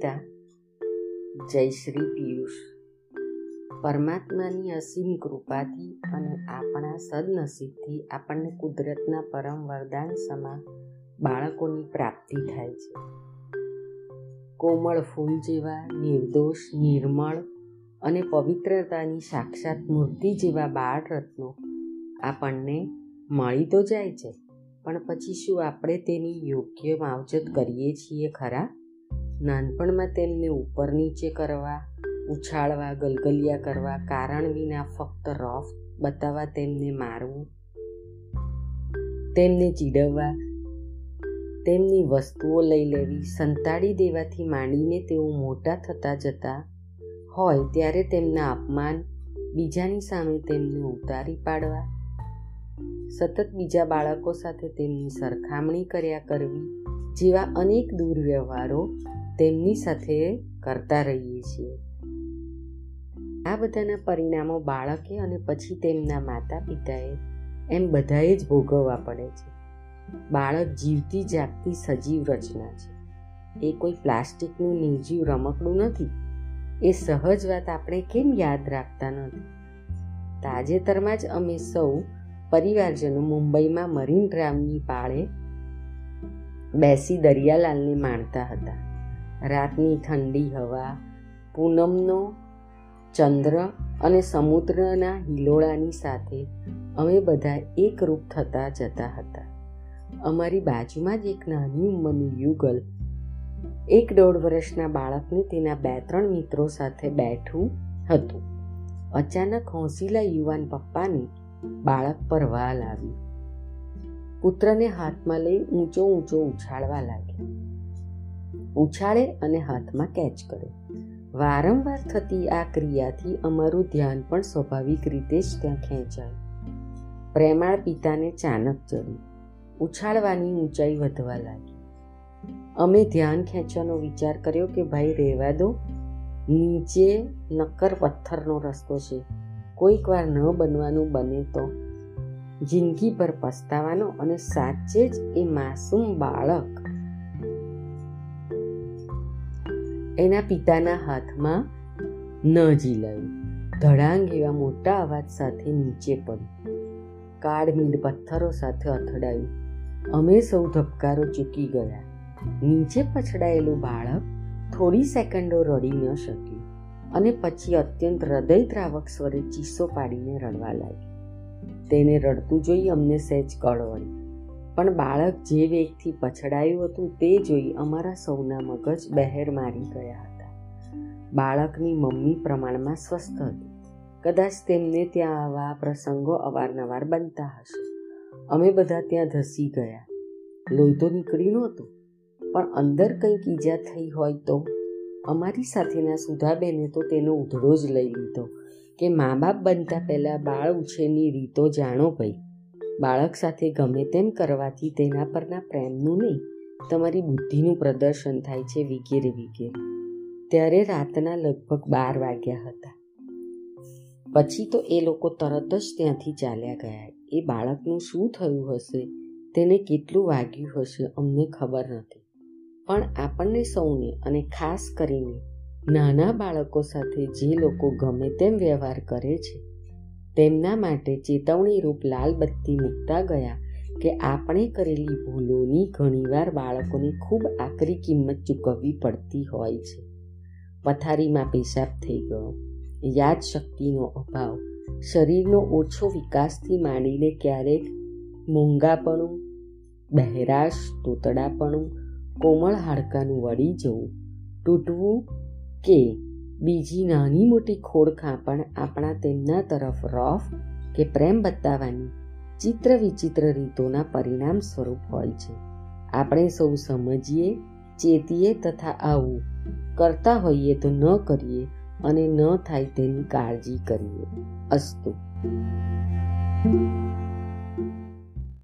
પિતા જય શ્રી પિયુષ. પરમાત્માની અસીમ કૃપાથી અને આપણા સદનસીબથી આપણને કુદરતના પરમ વરદાન સમા બાળકોની પ્રાપ્તિ થાય છે. કોમળ ફૂલ જેવા નિર્દોષ, નિર્મળ અને પવિત્રતાની સાક્ષાત મૂર્તિ જેવા બાળ રત્નો આપણને મળી તો જાય છે, પણ પછી શું આપણે તેની યોગ્ય માવજત કરીએ છીએ ખરા? નાનપણમાં તેમને ઉપર નીચે કરવા, ઉછાળવા, ગલગલિયા કરવા કારણ વિના ફક્ત રફ બતાવવા તેમને મારવું, તેમને ચીડવવા, તેમની વસ્તુઓ લઈ લેવી, સંતાડી દેવાથી માંડીને તેઓ મોટા થતા જતા હોય ત્યારે તેમના અપમાન બીજાની સામે તેમને ઉતારી પાડવા, સતત બીજા બાળકો સાથે તેમની સરખામણી કર્યા કરવી જેવા અનેક દુર્વ્યવહારો તેમની સાથે કરતા રહીએ છીએ. આ બધાના પરિણામો બાળકે અને પછી તેમના માતા પિતાએ એમ બધાએ જ ભોગવવા પડે છે. બાળક જીવતી જાગતી સજીવ રચના છે. એ કોઈ પ્લાસ્ટિકનું નિર્જીવ રમકડું નથી. એ સહજ વાત આપણે કેમ યાદ રાખતા નથી? તાજેતરમાં જ અમે સૌ પરિવારજનો મુંબઈમાં મરીન ડ્રામની પાળે બેસી દરિયાલાલને માણતા હતા. રાતની ઠંડી હવા, પૂનમનો ચંદ્ર અને સમુદ્રના હિલોળાની સાથે અમે બધા એકરૂપ થતા જતા હતા. અમારી બાજુમાં જ એક નાની ઉંમરનું યુગલ, એક દોઢ વર્ષના બાળકને તેના બે ત્રણ મિત્રો સાથે બેઠું હતું. અચાનક હોંસીલા યુવાન પપ્પાને બાળક પર વાલ આવી. પુત્રને હાથમાં લઈ ઊંચો ઊંચો ઉછાળવા લાગ્યો. ઉછાળે અને હાથમાં કેચ કરે. વારંવાર થતી આ ક્રિયાથી અમારું ધ્યાન પણ સ્વાભાવિક રીતે જ ત્યાં ખેંચાય. પ્રેમાળ પિતાને ચાનક ચડી ઉછાળવાની ઊંચાઈ વધવા લાગી. અમે ધ્યાન ખેંચવાનો વિચાર કર્યો કે, ભાઈ, રહેવા દો. નીચે નક્કર પથ્થરનો રસ્તો છે. કોઈક વાર ન બનવાનું બને તો. જિંદગી પર પસ્તાવાનો અને સાચે જ એ માસૂમ બાળક એના પિતાના હાથમાં ન ઝીલાયું ધડાંગ એવા મોટા અવાજ સાથે નીચે પડ્યું કાળમીડ પથ્થરો સાથે અથડાયું. અમે સૌ ધબકારો ચૂકી ગયા. નીચે પછડાયેલું બાળક થોડી સેકન્ડો રડી ન શક્યું અને પછી અત્યંત હૃદયદ્રાવક સ્વરે ચીસો પાડીને રડવા લાગ્યું. તેને રડતું જોઈ અમને સહેજ કળવળી. પણ બાળક જે વેગથી પછડાયું હતું તે જોઈ અમારા સૌના મગજ બહેર મારી ગયા હતા. બાળકની મમ્મી પ્રમાણમાં સ્વસ્થ હતી. કદાચ તેમને ત્યાં આવા પ્રસંગો અવારનવાર બનતા હશે. અમે બધા ત્યાં ધસી ગયા. લોહી તો નીકળી નહોતું, પણ અંદર કંઈક ઈજા થઈ હોય તો? અમારી સાથેના સુધાબેને તો તેનો ઉધડો જ લઈ લીધો કે મા બાપ બનતા પહેલાં બાળ ઉછેરની રીતો જાણો ભાઈ. બાળક સાથે ગમે તેમ કરવાથી તેના પરના પ્રેમનું નહીં, તમારી બુદ્ધિનું પ્રદર્શન થાય છે વગેરે વગેરે. ત્યારે રાતના લગભગ બાર વાગ્યા હતા. પછી તો એ લોકો તરત જ ત્યાંથી ચાલ્યા ગયા. એ બાળકનું શું થયું હશે? તેને કેટલું વાગ્યું હશે અમને ખબર નથી. પણ આપણને સૌને અને ખાસ કરીને નાના બાળકો સાથે જે લોકો ગમે તેમ વ્યવહાર કરે છે તેમના માટે ચેતવણી રૂપ લાલ બત્તી મૂકતા ગયા કે આપણે કરેલી ભૂલોની ઘણીવાર બાળકોને ખૂબ આકરી કિંમત ચૂકવવી પડતી હોય છે. પથારીમાં પેશાબ થઈ ગયો. યાદ શક્તિનો અભાવ. શરીરનો ઓછો વિકાસથી માંડીને ક્યારેક મોંઘાપણું, બહેરાશ, તોતડાપણું, કોમળ હાડકાનું વળી જવું, તૂટવું કે બીજી નાની મોટી ખોડખાં પણ આપણા તેમના તરફ રફ કે પ્રેમ બતાવવાની ચિત્ર વિચિત્ર રીતોના પરિણામ સ્વરૂપ હોય છે. આપણે સૌ સમજીએ, ચેતીએ તથા આવું કરતા હોઈએ તો ન કરીએ અને ન થાય તેની કાળજી કરીએ. અસ્તુ. thank you